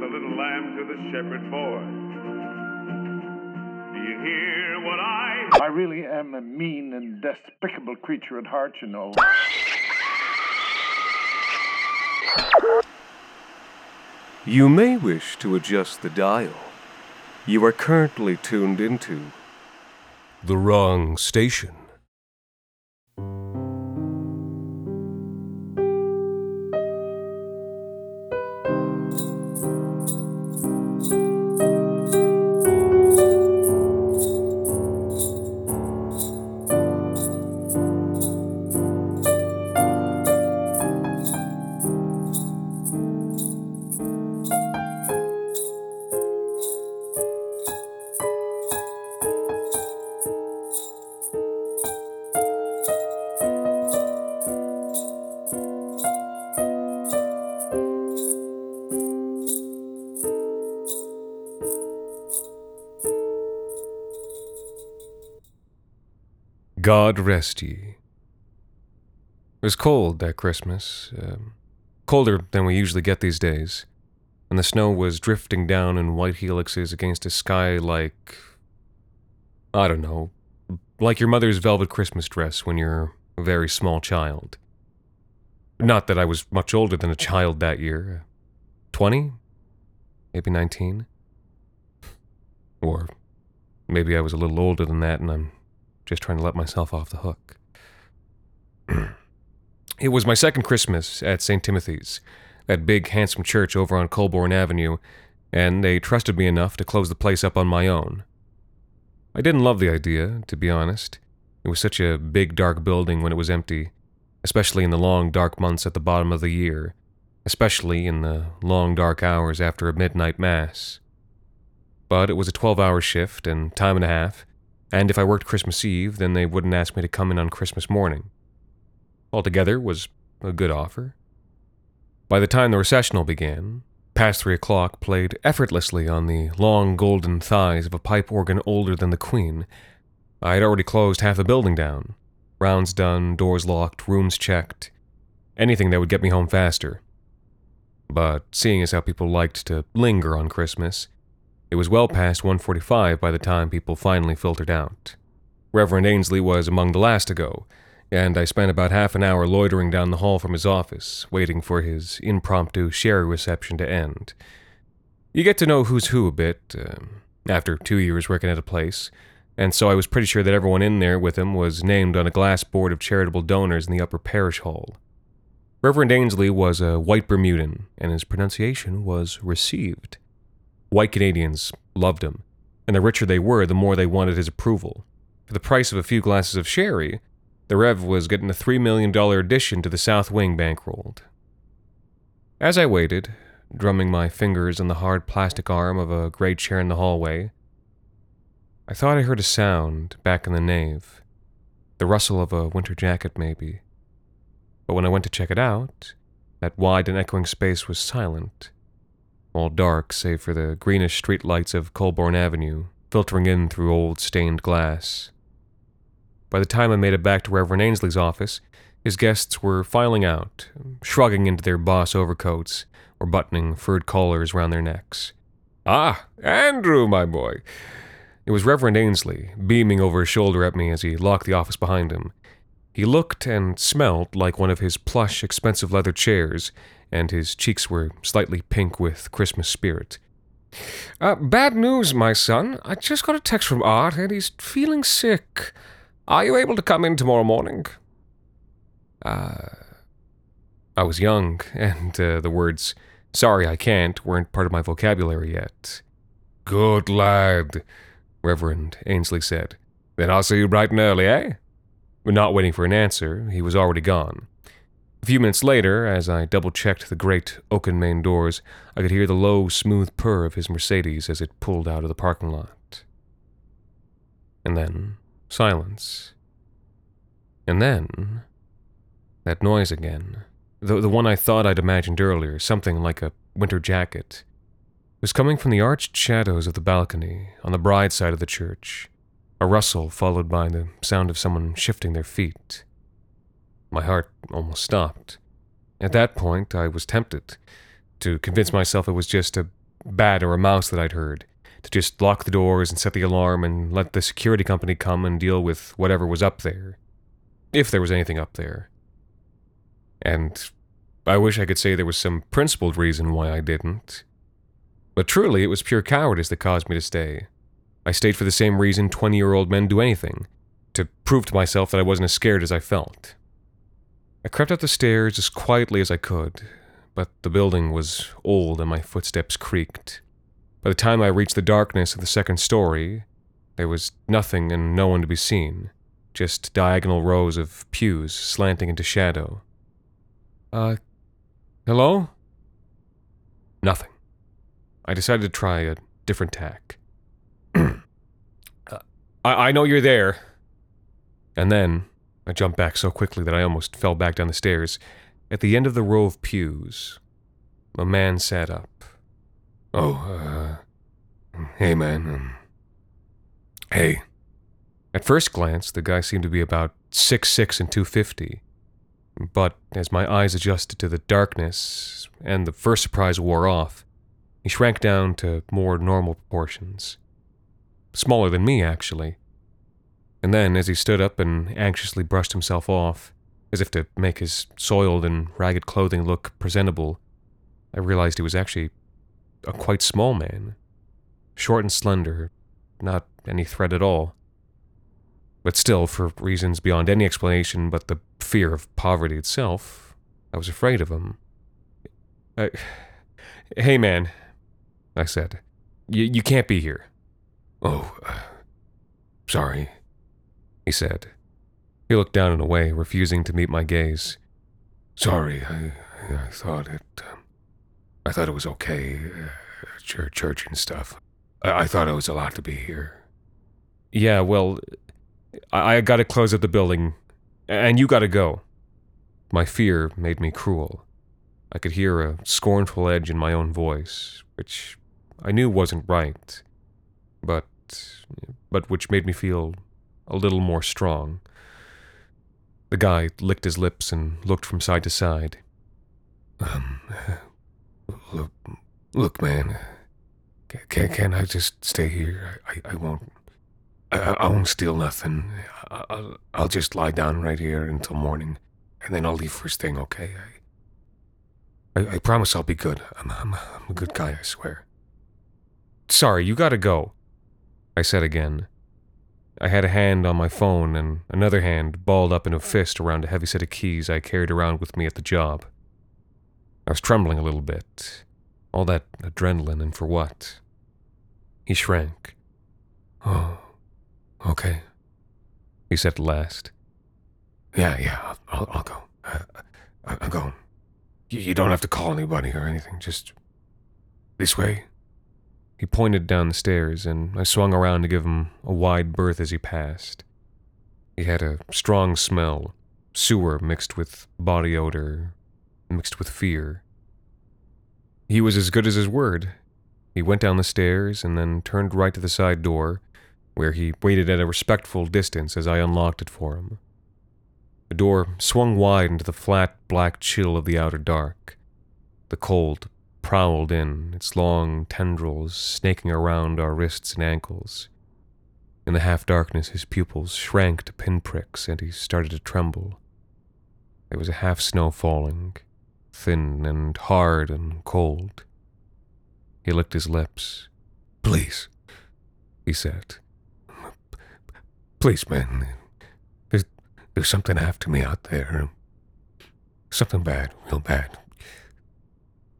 the little lamb to the shepherd boy. Do you hear what I I really am a mean and despicable creature at heart, you know. You may wish to adjust the dial. You are currently tuned into the wrong station. God rest ye. It was cold that Christmas, um, colder than we usually get these days, and the snow was drifting down in white helixes against a sky like. I don't know, like your mother's velvet Christmas dress when you're a very small child. Not that I was much older than a child that year. 20? Maybe 19? Or maybe I was a little older than that and I'm just trying to let myself off the hook. it was my second Christmas at St. Timothy's, that big, handsome church over on Colborne Avenue, and they trusted me enough to close the place up on my own. I didn't love the idea, to be honest. It was such a big, dark building when it was empty, especially in the long, dark months at the bottom of the year, especially in the long, dark hours after a midnight mass. But it was a 12 hour shift and time and a half, and if I worked Christmas Eve, then they wouldn't ask me to come in on Christmas morning. Altogether, was a good offer. By the time the recessional began, past three o'clock played effortlessly on the long golden thighs of a pipe organ older than the Queen. I had already closed half the building down. Rounds done, doors locked, rooms checked. Anything that would get me home faster. But seeing as how people liked to linger on Christmas, it was well past 1:45 by the time people finally filtered out. Reverend Ainsley was among the last to go, and I spent about half an hour loitering down the hall from his office, waiting for his impromptu sherry reception to end. You get to know who's who a bit um, after two years working at a place, and so I was pretty sure that everyone in there with him was named on a glass board of charitable donors in the upper parish hall. Reverend Ainsley was a white Bermudan, and his pronunciation was received. White Canadians loved him, and the richer they were, the more they wanted his approval. For the price of a few glasses of sherry, the Rev was getting a $3 million addition to the South Wing bankrolled. As I waited, drumming my fingers on the hard plastic arm of a great chair in the hallway, I thought I heard a sound back in the nave. The rustle of a winter jacket, maybe. But when I went to check it out, that wide and echoing space was silent all dark save for the greenish street lights of Colborne Avenue filtering in through old stained glass. By the time I made it back to Reverend Ainsley's office, his guests were filing out, shrugging into their boss overcoats or buttoning furred collars round their necks. Ah, Andrew, my boy. It was Reverend Ainsley, beaming over his shoulder at me as he locked the office behind him. He looked and smelt like one of his plush, expensive leather chairs, and his cheeks were slightly pink with Christmas spirit. Uh, bad news, my son. I just got a text from Art, and he's feeling sick. Are you able to come in tomorrow morning? Uh, I was young, and uh, the words, sorry I can't, weren't part of my vocabulary yet. Good lad, Reverend Ainsley said. Then I'll see you bright and early, eh? Not waiting for an answer, he was already gone. A few minutes later, as I double checked the great oaken main doors, I could hear the low, smooth purr of his Mercedes as it pulled out of the parking lot. And then, silence. And then, that noise again. The, the one I thought I'd imagined earlier, something like a winter jacket, was coming from the arched shadows of the balcony on the bride side of the church. A rustle followed by the sound of someone shifting their feet. My heart almost stopped. At that point, I was tempted to convince myself it was just a bat or a mouse that I'd heard, to just lock the doors and set the alarm and let the security company come and deal with whatever was up there. If there was anything up there. And I wish I could say there was some principled reason why I didn't. But truly, it was pure cowardice that caused me to stay. I stayed for the same reason 20 year old men do anything to prove to myself that I wasn't as scared as I felt. I crept up the stairs as quietly as I could, but the building was old and my footsteps creaked. By the time I reached the darkness of the second story, there was nothing and no one to be seen, just diagonal rows of pews slanting into shadow. Uh, hello? Nothing. I decided to try a different tack. uh, I, I know you're there. And then I jumped back so quickly that I almost fell back down the stairs. At the end of the row of pews, a man sat up. Oh, uh, hey, man. Um, hey. At first glance, the guy seemed to be about six six and 250. But as my eyes adjusted to the darkness and the first surprise wore off, he shrank down to more normal proportions. Smaller than me, actually. And then, as he stood up and anxiously brushed himself off, as if to make his soiled and ragged clothing look presentable, I realized he was actually a quite small man. Short and slender, not any threat at all. But still, for reasons beyond any explanation but the fear of poverty itself, I was afraid of him. I, hey, man, I said. You can't be here. Oh, uh, sorry he said. He looked down and away, refusing to meet my gaze. Sorry, I, I thought it. Um, I thought it was okay, uh, church, church and stuff. I, I thought it was allowed to be here. Yeah, well, I, I gotta close up the building, and you gotta go. My fear made me cruel. I could hear a scornful edge in my own voice, which I knew wasn't right, but but which made me feel a little more strong. The guy licked his lips and looked from side to side. Um, look, look, man. Can, can I just stay here? I, I won't. I, I won't steal nothing. I'll, I'll just lie down right here until morning, and then I'll leave first thing, okay? I, I, I promise I'll be good. I'm, I'm, I'm a good guy, I swear. Sorry, you gotta go, I said again. I had a hand on my phone and another hand balled up in a fist around a heavy set of keys I carried around with me at the job. I was trembling a little bit. All that adrenaline, and for what? He shrank. Oh, okay, he said at last. Yeah, yeah, I'll, I'll, go. Uh, I'm going. You don't have to call anybody or anything. Just this way. He pointed down the stairs, and I swung around to give him a wide berth as he passed. He had a strong smell, sewer mixed with body odor, mixed with fear. He was as good as his word. He went down the stairs and then turned right to the side door, where he waited at a respectful distance as I unlocked it for him. The door swung wide into the flat black chill of the outer dark. The cold, prowled in, its long tendrils snaking around our wrists and ankles. In the half darkness, his pupils shrank to pinpricks and he started to tremble. There was a half snow falling, thin and hard and cold. He licked his lips. Please, he said. Please, man. There's, there's something after me out there. Something bad, real bad.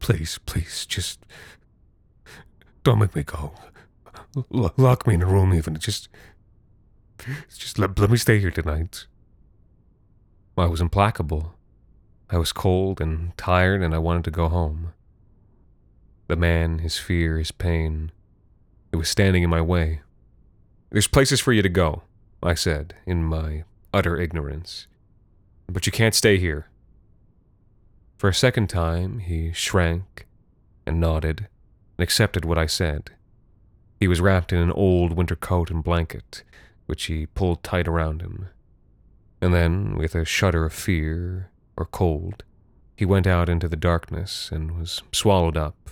Please, please, just don't make me go. L- lock me in a room, even. Just, just let, let me stay here tonight. I was implacable. I was cold and tired, and I wanted to go home. The man, his fear, his pain, it was standing in my way. There's places for you to go, I said, in my utter ignorance. But you can't stay here. For a second time, he shrank and nodded and accepted what I said. He was wrapped in an old winter coat and blanket, which he pulled tight around him. And then, with a shudder of fear or cold, he went out into the darkness and was swallowed up.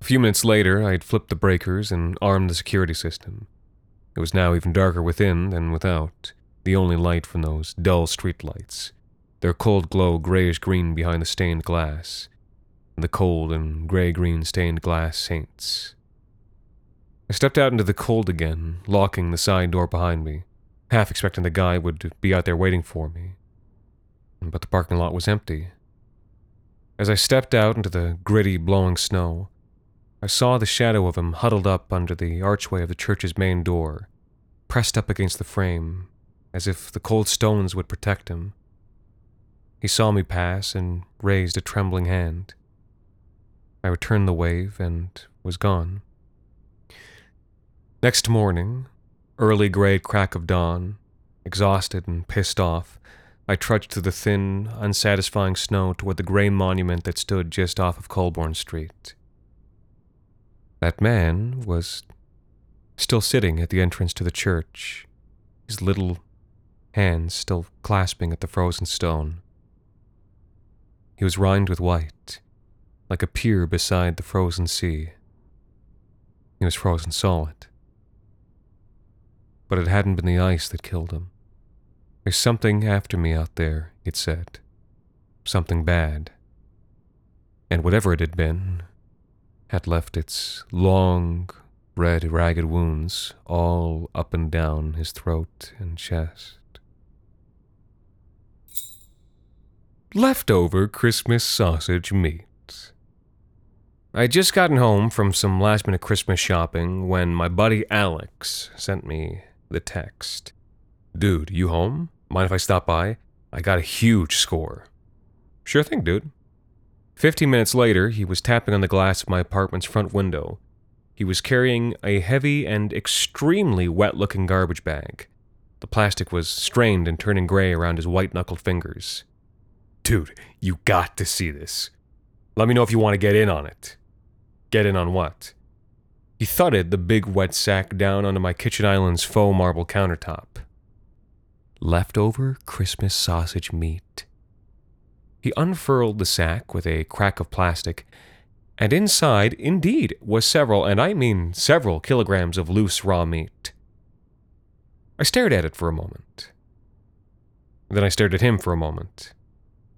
A few minutes later, I had flipped the breakers and armed the security system. It was now even darker within than without, the only light from those dull street lights, their cold glow grayish green behind the stained glass, and the cold and gray green stained glass saints. I stepped out into the cold again, locking the side door behind me, half expecting the guy would be out there waiting for me. But the parking lot was empty. As I stepped out into the gritty, blowing snow, I saw the shadow of him huddled up under the archway of the church's main door, pressed up against the frame, as if the cold stones would protect him. He saw me pass and raised a trembling hand. I returned the wave and was gone. Next morning, early gray crack of dawn, exhausted and pissed off, I trudged through the thin, unsatisfying snow toward the gray monument that stood just off of Colborne Street. That man was still sitting at the entrance to the church, his little hands still clasping at the frozen stone. He was rimed with white, like a pier beside the frozen sea. He was frozen solid. But it hadn't been the ice that killed him. There's something after me out there, it said. Something bad. And whatever it had been, had left its long, red, ragged wounds all up and down his throat and chest. Leftover Christmas sausage meat. I'd just gotten home from some last minute Christmas shopping when my buddy Alex sent me the text Dude, you home? Mind if I stop by? I got a huge score. Sure thing, dude. Fifteen minutes later, he was tapping on the glass of my apartment's front window. He was carrying a heavy and extremely wet looking garbage bag. The plastic was strained and turning gray around his white knuckled fingers. Dude, you got to see this. Let me know if you want to get in on it. Get in on what? He thudded the big wet sack down onto my kitchen island's faux marble countertop. Leftover Christmas sausage meat. He unfurled the sack with a crack of plastic, and inside, indeed, was several, and I mean several, kilograms of loose raw meat. I stared at it for a moment. Then I stared at him for a moment.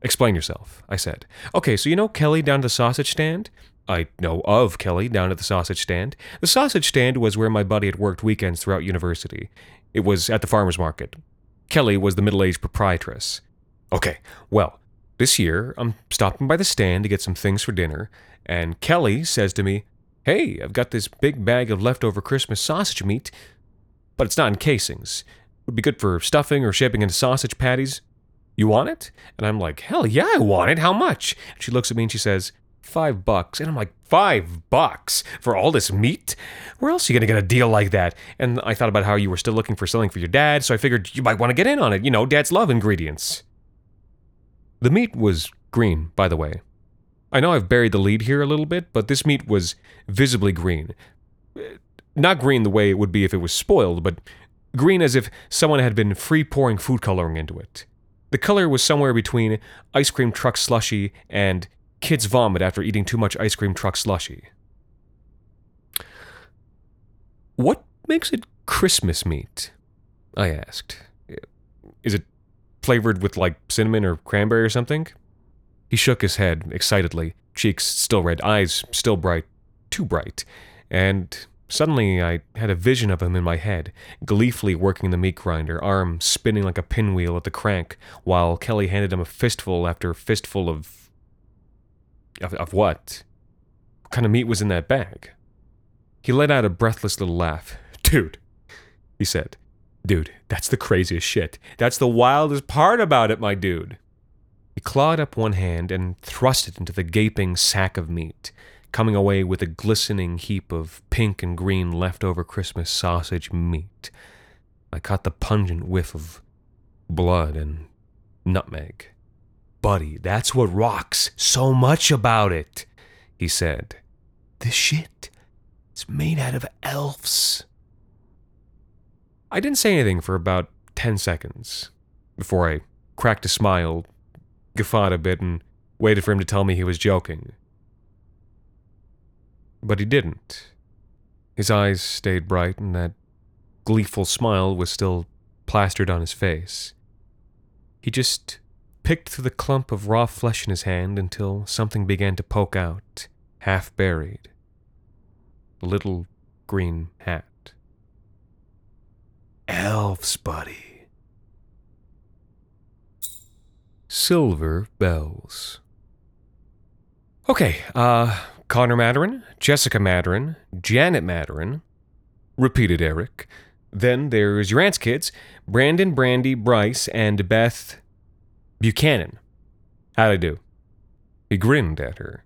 Explain yourself, I said. Okay, so you know Kelly down at the sausage stand? I know of Kelly down at the sausage stand. The sausage stand was where my buddy had worked weekends throughout university. It was at the farmer's market. Kelly was the middle aged proprietress. Okay, well, this year, I'm stopping by the stand to get some things for dinner, and Kelly says to me, Hey, I've got this big bag of leftover Christmas sausage meat, but it's not in casings. It would be good for stuffing or shaping into sausage patties. You want it? And I'm like, Hell yeah, I want it. How much? And she looks at me and she says, Five bucks. And I'm like, Five bucks for all this meat? Where else are you going to get a deal like that? And I thought about how you were still looking for something for your dad, so I figured you might want to get in on it. You know, dads love ingredients. The meat was green, by the way. I know I've buried the lead here a little bit, but this meat was visibly green. Uh, not green the way it would be if it was spoiled, but green as if someone had been free pouring food coloring into it. The color was somewhere between ice cream truck slushy and kids' vomit after eating too much ice cream truck slushy. What makes it Christmas meat? I asked. Is it flavored with like cinnamon or cranberry or something? He shook his head excitedly, cheeks still red, eyes still bright, too bright, and suddenly I had a vision of him in my head, gleefully working the meat grinder, arm spinning like a pinwheel at the crank, while Kelly handed him a fistful after fistful of. of, of what? What kind of meat was in that bag? He let out a breathless little laugh. Dude, he said, Dude, that's the craziest shit. That's the wildest part about it, my dude. He clawed up one hand and thrust it into the gaping sack of meat, coming away with a glistening heap of pink and green leftover Christmas sausage meat. I caught the pungent whiff of blood and nutmeg. Buddy, that's what rocks so much about it, he said. This shit is made out of elves. I didn't say anything for about 10 seconds before I cracked a smile, guffawed a bit, and waited for him to tell me he was joking. But he didn't. His eyes stayed bright, and that gleeful smile was still plastered on his face. He just picked through the clump of raw flesh in his hand until something began to poke out, half buried. A little green hat. Elves, buddy. Silver bells. Okay, uh, Connor Madarin, Jessica Madarin, Janet Madarin, repeated Eric. Then there's your aunt's kids, Brandon, Brandy, Bryce, and Beth Buchanan. How'd I do? He grinned at her.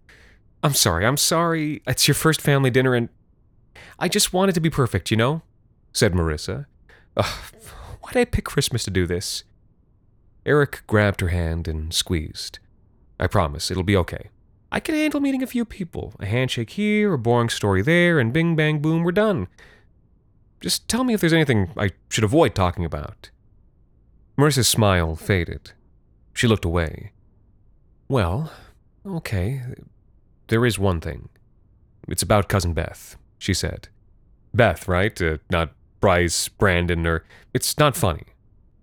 I'm sorry, I'm sorry. It's your first family dinner and. I just wanted to be perfect, you know? said Marissa. Why'd I pick Christmas to do this? Eric grabbed her hand and squeezed. I promise, it'll be okay. I can handle meeting a few people. A handshake here, a boring story there, and bing bang boom, we're done. Just tell me if there's anything I should avoid talking about. Marissa's smile faded. She looked away. Well, okay. There is one thing. It's about Cousin Beth, she said. Beth, right? Uh, not Bryce, Brandon, or. It's not funny.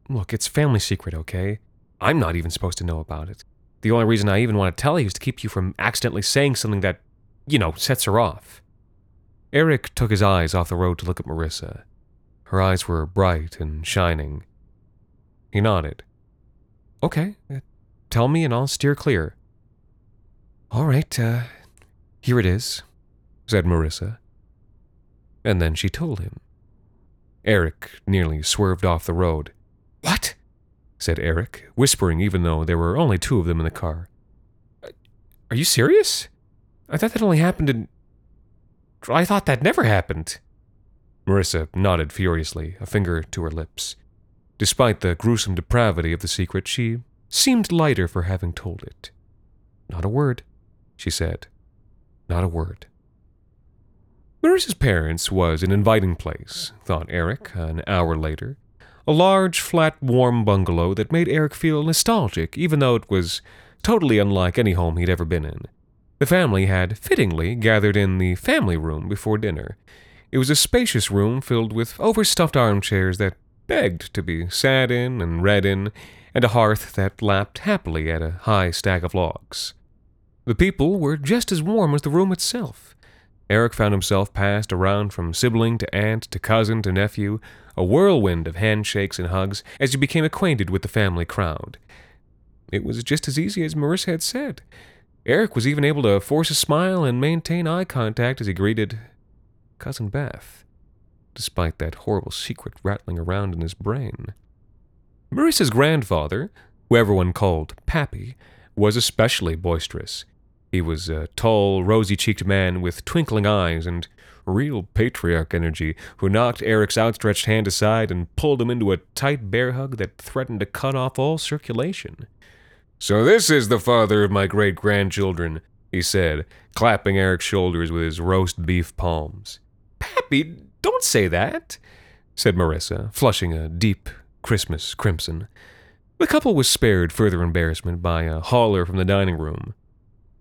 Look, it's family secret, okay? I'm not even supposed to know about it. The only reason I even want to tell you is to keep you from accidentally saying something that, you know, sets her off. Eric took his eyes off the road to look at Marissa. Her eyes were bright and shining. He nodded. Okay, uh, tell me and I'll steer clear. All right, uh, here it is, said Marissa. And then she told him. Eric nearly swerved off the road. What? Said Eric, whispering even though there were only two of them in the car. Uh, are you serious? I thought that only happened in. I thought that never happened. Marissa nodded furiously, a finger to her lips. Despite the gruesome depravity of the secret, she seemed lighter for having told it. Not a word, she said. Not a word. Marissa's parents was an inviting place, thought Eric an hour later. A large, flat, warm bungalow that made Eric feel nostalgic, even though it was totally unlike any home he'd ever been in. The family had fittingly gathered in the family room before dinner. It was a spacious room filled with overstuffed armchairs that begged to be sat in and read in, and a hearth that lapped happily at a high stack of logs. The people were just as warm as the room itself. Eric found himself passed around from sibling to aunt to cousin to nephew, a whirlwind of handshakes and hugs as he became acquainted with the family crowd. It was just as easy as Marissa had said. Eric was even able to force a smile and maintain eye contact as he greeted Cousin Beth, despite that horrible secret rattling around in his brain. Marissa's grandfather, who everyone called Pappy, was especially boisterous. He was a tall, rosy cheeked man with twinkling eyes and real patriarch energy who knocked Eric's outstretched hand aside and pulled him into a tight bear hug that threatened to cut off all circulation. So this is the father of my great grandchildren, he said, clapping Eric's shoulders with his roast beef palms. Pappy, don't say that, said Marissa, flushing a deep Christmas crimson. The couple was spared further embarrassment by a holler from the dining room.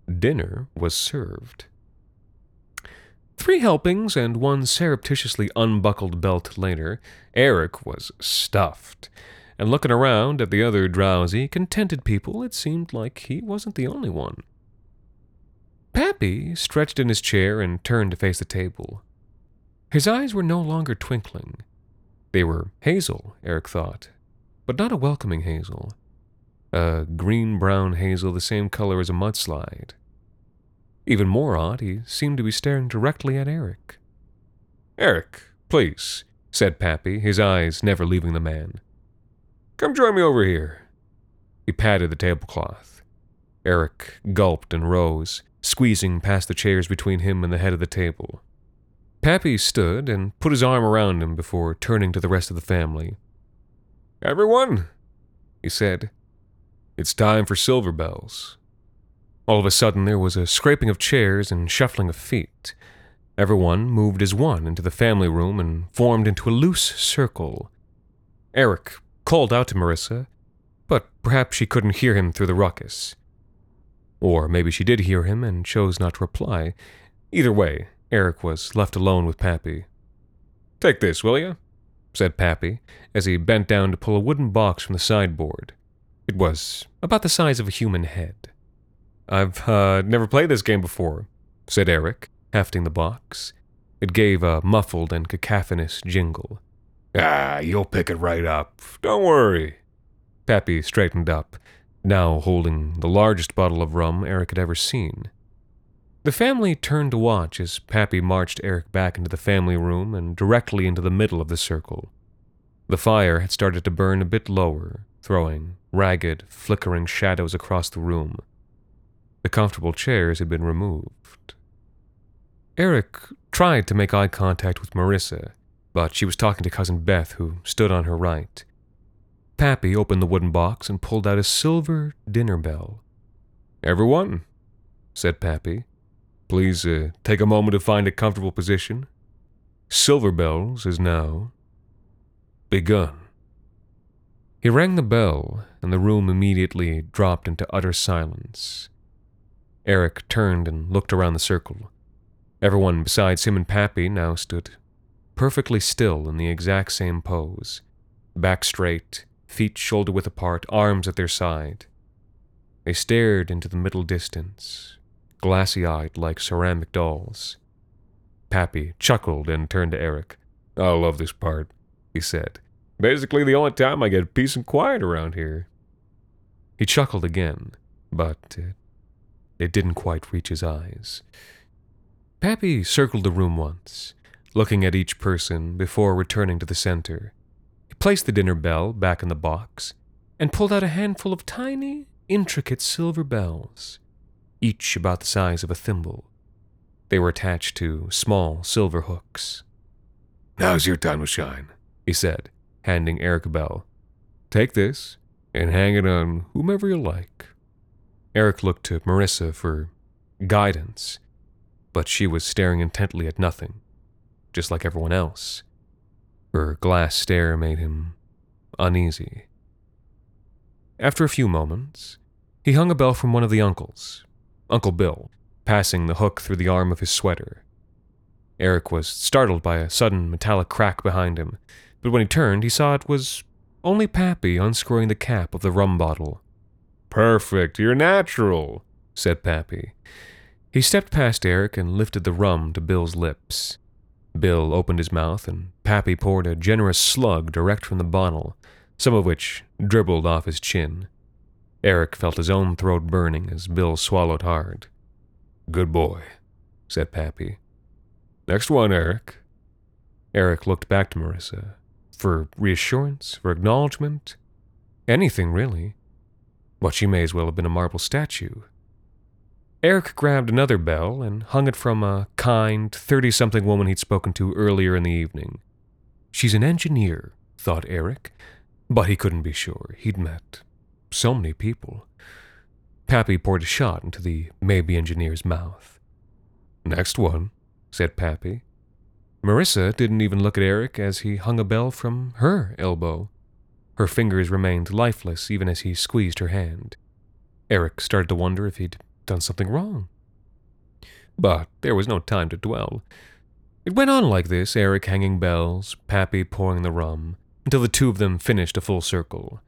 Dinner was served. Three helpings and one surreptitiously unbuckled belt later, Eric was stuffed. And looking around at the other drowsy, contented people, it seemed like he wasn't the only one. Pappy stretched in his chair and turned to face the table. His eyes were no longer twinkling. They were hazel, Eric thought, but not a welcoming hazel. A green brown hazel the same color as a mudslide. Even more odd, he seemed to be staring directly at Eric. Eric, please, said Pappy, his eyes never leaving the man. Come join me over here. He patted the tablecloth. Eric gulped and rose, squeezing past the chairs between him and the head of the table. Pappy stood and put his arm around him before turning to the rest of the family. Everyone, he said, it's time for silver bells. All of a sudden, there was a scraping of chairs and shuffling of feet. Everyone moved as one into the family room and formed into a loose circle. Eric called out to Marissa, but perhaps she couldn't hear him through the ruckus. Or maybe she did hear him and chose not to reply. Either way, Eric was left alone with Pappy. Take this, will you? said Pappy, as he bent down to pull a wooden box from the sideboard. It was about the size of a human head. I've uh, never played this game before, said Eric, hefting the box. It gave a muffled and cacophonous jingle. Ah, you'll pick it right up. Don't worry. Pappy straightened up, now holding the largest bottle of rum Eric had ever seen. The family turned to watch as Pappy marched Eric back into the family room and directly into the middle of the circle. The fire had started to burn a bit lower, throwing ragged, flickering shadows across the room. The comfortable chairs had been removed. Eric tried to make eye contact with Marissa, but she was talking to Cousin Beth, who stood on her right. Pappy opened the wooden box and pulled out a silver dinner bell. Everyone, said Pappy, please uh, take a moment to find a comfortable position. Silver Bells is now begun. He rang the bell, and the room immediately dropped into utter silence. Eric turned and looked around the circle. Everyone besides him and Pappy now stood perfectly still in the exact same pose, back straight, feet shoulder width apart, arms at their side. They stared into the middle distance, glassy eyed like ceramic dolls. Pappy chuckled and turned to Eric. I love this part, he said. Basically, the only time I get peace and quiet around here. He chuckled again, but it, it didn't quite reach his eyes. Pappy circled the room once, looking at each person before returning to the center. He placed the dinner bell back in the box and pulled out a handful of tiny, intricate silver bells, each about the size of a thimble. They were attached to small silver hooks. Now's your time to shine, he said, handing Eric a bell. Take this and hang it on whomever you like. Eric looked to Marissa for guidance, but she was staring intently at nothing, just like everyone else. Her glass stare made him uneasy. After a few moments, he hung a bell from one of the uncles, Uncle Bill, passing the hook through the arm of his sweater. Eric was startled by a sudden metallic crack behind him, but when he turned, he saw it was only Pappy unscrewing the cap of the rum bottle. Perfect, you're natural, said Pappy. He stepped past Eric and lifted the rum to Bill's lips. Bill opened his mouth, and Pappy poured a generous slug direct from the bottle, some of which dribbled off his chin. Eric felt his own throat burning as Bill swallowed hard. Good boy, said Pappy. Next one, Eric. Eric looked back to Marissa. For reassurance, for acknowledgement, anything really. But she may as well have been a marble statue. Eric grabbed another bell and hung it from a kind, thirty something woman he'd spoken to earlier in the evening. She's an engineer, thought Eric, but he couldn't be sure. He'd met so many people. Pappy poured a shot into the maybe engineer's mouth. Next one, said Pappy. Marissa didn't even look at Eric as he hung a bell from her elbow. Her fingers remained lifeless even as he squeezed her hand. Eric started to wonder if he'd done something wrong. But there was no time to dwell. It went on like this, Eric hanging bells, Pappy pouring the rum, until the two of them finished a full circle.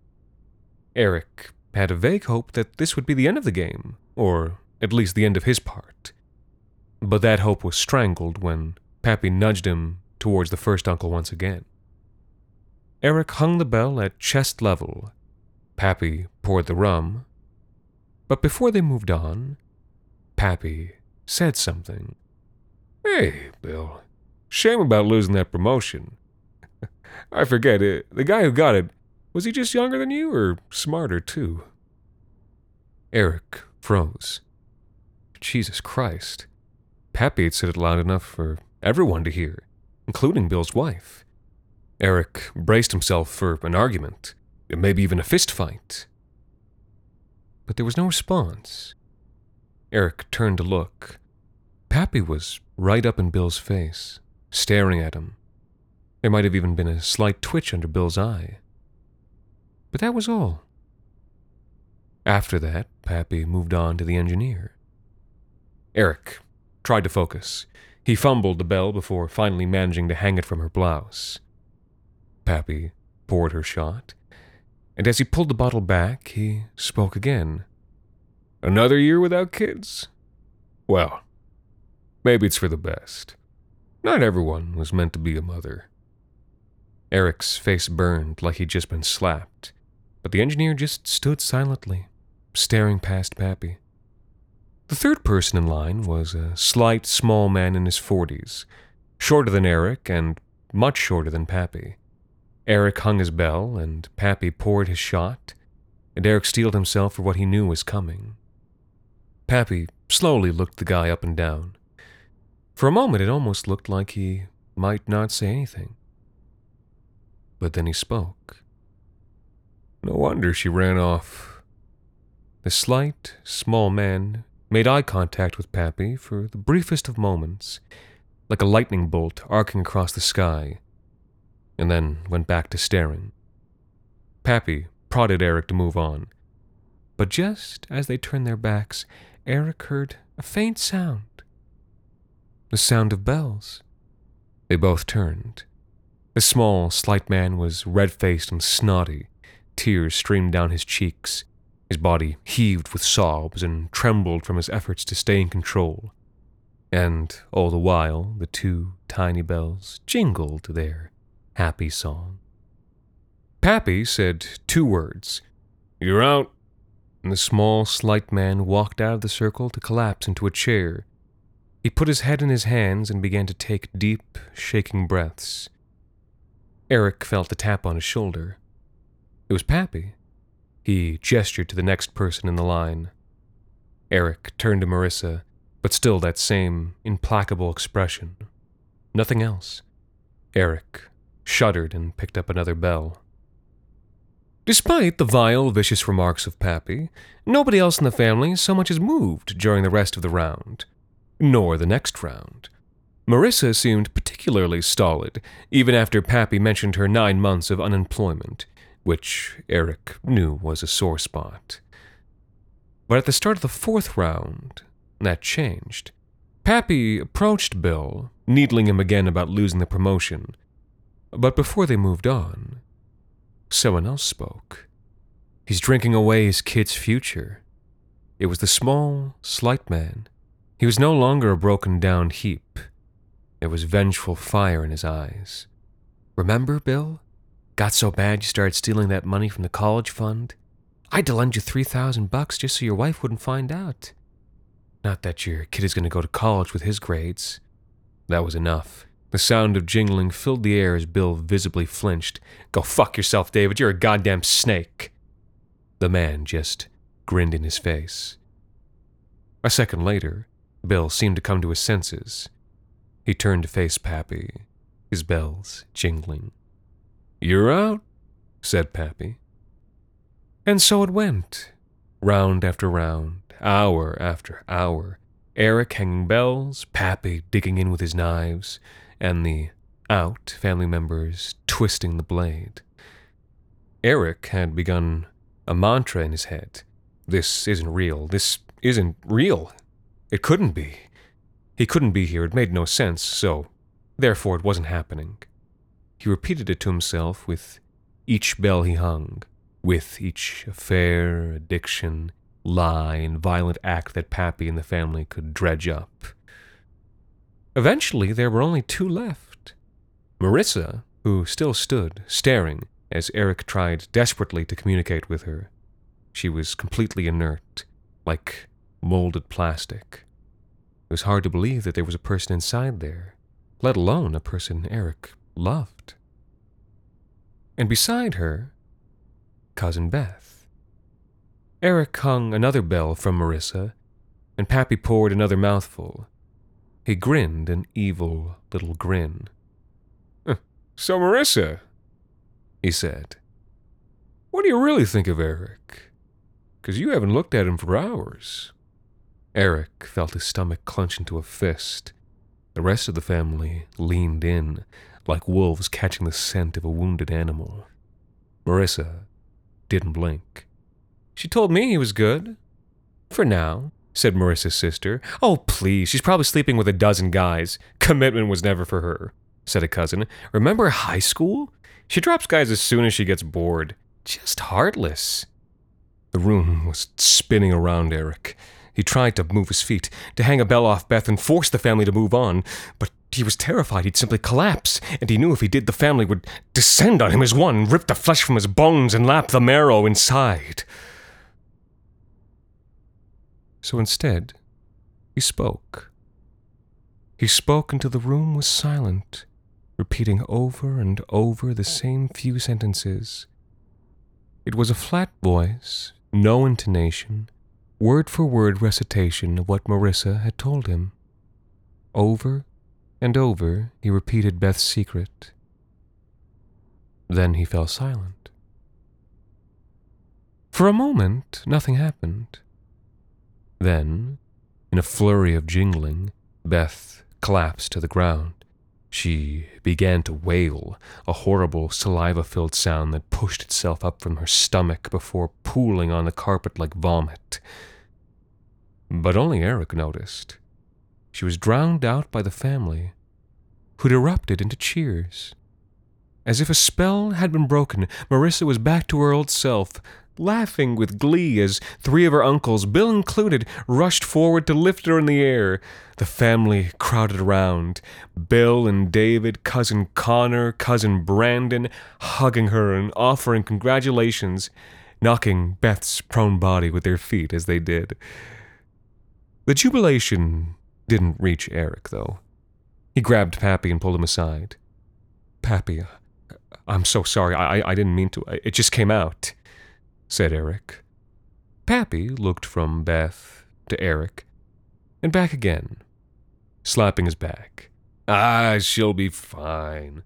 Eric had a vague hope that this would be the end of the game, or at least the end of his part. But that hope was strangled when Pappy nudged him towards the first uncle once again. Eric hung the bell at chest level. Pappy poured the rum, but before they moved on, Pappy said something. Hey, Bill. Shame about losing that promotion. I forget it. The guy who got it, was he just younger than you or smarter too? Eric froze. Jesus Christ. Pappy had said it loud enough for everyone to hear, including Bill's wife. Eric braced himself for an argument, maybe even a fist fight but there was no response. Eric turned to look. Pappy was right up in Bill's face, staring at him. There might have even been a slight twitch under Bill's eye. But that was all. After that, Pappy moved on to the engineer. Eric tried to focus. He fumbled the bell before finally managing to hang it from her blouse. Pappy poured her shot, and as he pulled the bottle back, he spoke again. Another year without kids? Well, maybe it's for the best. Not everyone was meant to be a mother. Eric's face burned like he'd just been slapped, but the engineer just stood silently, staring past Pappy. The third person in line was a slight, small man in his forties, shorter than Eric and much shorter than Pappy. Eric hung his bell, and Pappy poured his shot, and Eric steeled himself for what he knew was coming. Pappy slowly looked the guy up and down. For a moment, it almost looked like he might not say anything. But then he spoke. No wonder she ran off. The slight, small man made eye contact with Pappy for the briefest of moments, like a lightning bolt arcing across the sky, and then went back to staring. Pappy prodded Eric to move on, but just as they turned their backs, Eric heard a faint sound. The sound of bells. They both turned. The small, slight man was red faced and snotty. Tears streamed down his cheeks, his body heaved with sobs and trembled from his efforts to stay in control. And all the while, the two tiny bells jingled their happy song. Pappy said two words You're out. And the small, slight man walked out of the circle to collapse into a chair. He put his head in his hands and began to take deep, shaking breaths. Eric felt a tap on his shoulder. It was Pappy. He gestured to the next person in the line. Eric turned to Marissa, but still that same implacable expression. Nothing else. Eric shuddered and picked up another bell. Despite the vile, vicious remarks of Pappy, nobody else in the family so much as moved during the rest of the round, nor the next round. Marissa seemed particularly stolid, even after Pappy mentioned her nine months of unemployment which Eric knew was a sore spot. But at the start of the fourth round, that changed. Pappy approached Bill, needling him again about losing the promotion. But before they moved on, someone else spoke. He's drinking away his kid's future. It was the small, slight man. He was no longer a broken down heap. There was vengeful fire in his eyes. Remember, Bill? Got so bad you started stealing that money from the college fund? I had to lend you 3000 bucks just so your wife wouldn't find out. Not that your kid is going to go to college with his grades. That was enough. The sound of jingling filled the air as Bill visibly flinched. Go fuck yourself, David. You're a goddamn snake. The man just grinned in his face. A second later, Bill seemed to come to his senses. He turned to face Pappy, his bells jingling. You're out, said Pappy. And so it went, round after round, hour after hour, Eric hanging bells, Pappy digging in with his knives, and the out family members twisting the blade. Eric had begun a mantra in his head. This isn't real. This isn't real. It couldn't be. He couldn't be here. It made no sense, so therefore it wasn't happening. He repeated it to himself with each bell he hung, with each affair, addiction, lie, and violent act that Pappy and the family could dredge up. Eventually, there were only two left Marissa, who still stood, staring, as Eric tried desperately to communicate with her. She was completely inert, like molded plastic. It was hard to believe that there was a person inside there, let alone a person Eric loved. And beside her, Cousin Beth. Eric hung another bell from Marissa, and Pappy poured another mouthful. He grinned an evil little grin. So, Marissa, he said, what do you really think of Eric? Because you haven't looked at him for hours. Eric felt his stomach clench into a fist. The rest of the family leaned in, like wolves catching the scent of a wounded animal. Marissa didn't blink. She told me he was good. For now. said Marissa's sister. Oh, please, she's probably sleeping with a dozen guys. Commitment was never for her, said a cousin. Remember high school? She drops guys as soon as she gets bored. Just heartless. The room was spinning around Eric. He tried to move his feet, to hang a bell off Beth and force the family to move on, but he was terrified he'd simply collapse, and he knew if he did, the family would descend on him as one, rip the flesh from his bones, and lap the marrow inside. So instead, he spoke. He spoke until the room was silent, repeating over and over the same few sentences. It was a flat voice, no intonation, word for word recitation of what Marissa had told him. Over and over he repeated Beth's secret. Then he fell silent. For a moment, nothing happened. Then, in a flurry of jingling, Beth collapsed to the ground. She began to wail, a horrible saliva filled sound that pushed itself up from her stomach before pooling on the carpet like vomit. But only Eric noticed. She was drowned out by the family, who'd erupted into cheers. As if a spell had been broken, Marissa was back to her old self, laughing with glee as three of her uncles, Bill included, rushed forward to lift her in the air. The family crowded around Bill and David, cousin Connor, cousin Brandon, hugging her and offering congratulations, knocking Beth's prone body with their feet as they did. The jubilation didn't reach Eric, though. He grabbed Pappy and pulled him aside. Pappy, I'm so sorry. I, I didn't mean to. It just came out said Eric. Pappy looked from Beth to Eric and back again, slapping his back. Ah, she'll be fine.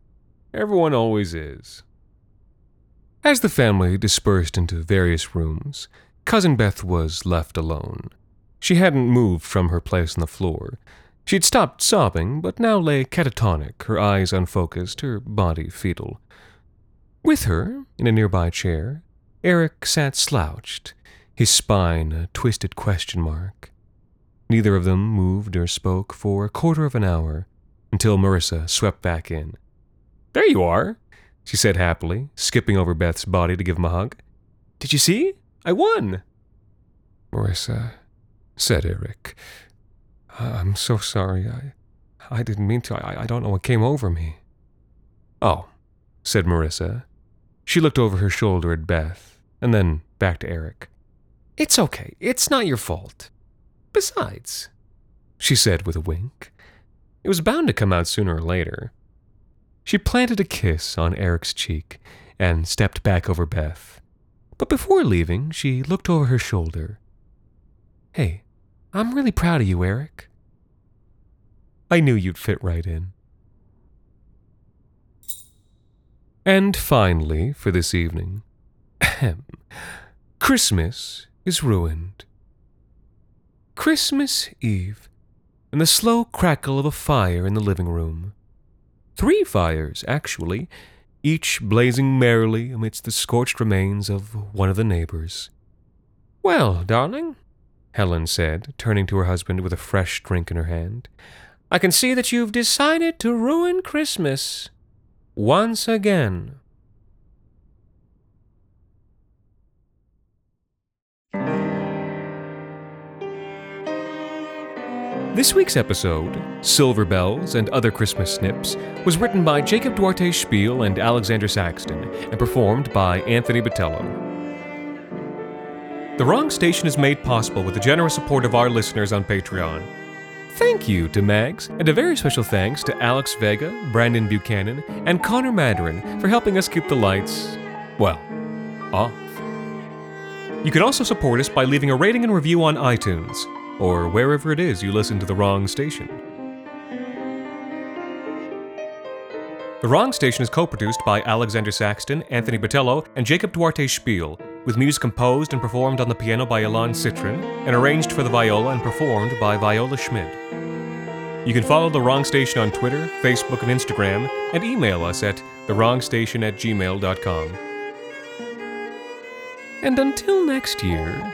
Everyone always is. As the family dispersed into various rooms, Cousin Beth was left alone. She hadn't moved from her place on the floor. She'd stopped sobbing, but now lay catatonic, her eyes unfocused, her body fetal. With her, in a nearby chair, Eric sat slouched, his spine a twisted question mark. Neither of them moved or spoke for a quarter of an hour until Marissa swept back in. There you are, she said happily, skipping over Beth's body to give him a hug. Did you see? I won. Marissa, said Eric, I'm so sorry. I, I didn't mean to. I, I don't know what came over me. Oh, said Marissa. She looked over her shoulder at Beth and then back to Eric. It's okay. It's not your fault. Besides, she said with a wink, it was bound to come out sooner or later. She planted a kiss on Eric's cheek and stepped back over Beth. But before leaving, she looked over her shoulder. Hey, I'm really proud of you, Eric. I knew you'd fit right in. And finally, for this evening, Ahem. Christmas is ruined. Christmas Eve, and the slow crackle of a fire in the living room. Three fires, actually, each blazing merrily amidst the scorched remains of one of the neighbors. Well, darling, Helen said, turning to her husband with a fresh drink in her hand, I can see that you've decided to ruin Christmas. Once again. This week's episode, Silver Bells and Other Christmas Snips, was written by Jacob Duarte Spiel and Alexander Saxton and performed by Anthony Botelho. The Wrong Station is made possible with the generous support of our listeners on Patreon. Thank you to Mags, and a very special thanks to Alex Vega, Brandon Buchanan, and Connor Mandarin for helping us keep the lights, well, off. You can also support us by leaving a rating and review on iTunes or wherever it is you listen to The Wrong Station. The Wrong Station is co produced by Alexander Saxton, Anthony Botelho, and Jacob Duarte Spiel, with music composed and performed on the piano by Ilan Citrin, and arranged for the viola and performed by Viola Schmidt. You can follow The Wrong Station on Twitter, Facebook, and Instagram, and email us at thewrongstation at gmail.com. And until next year,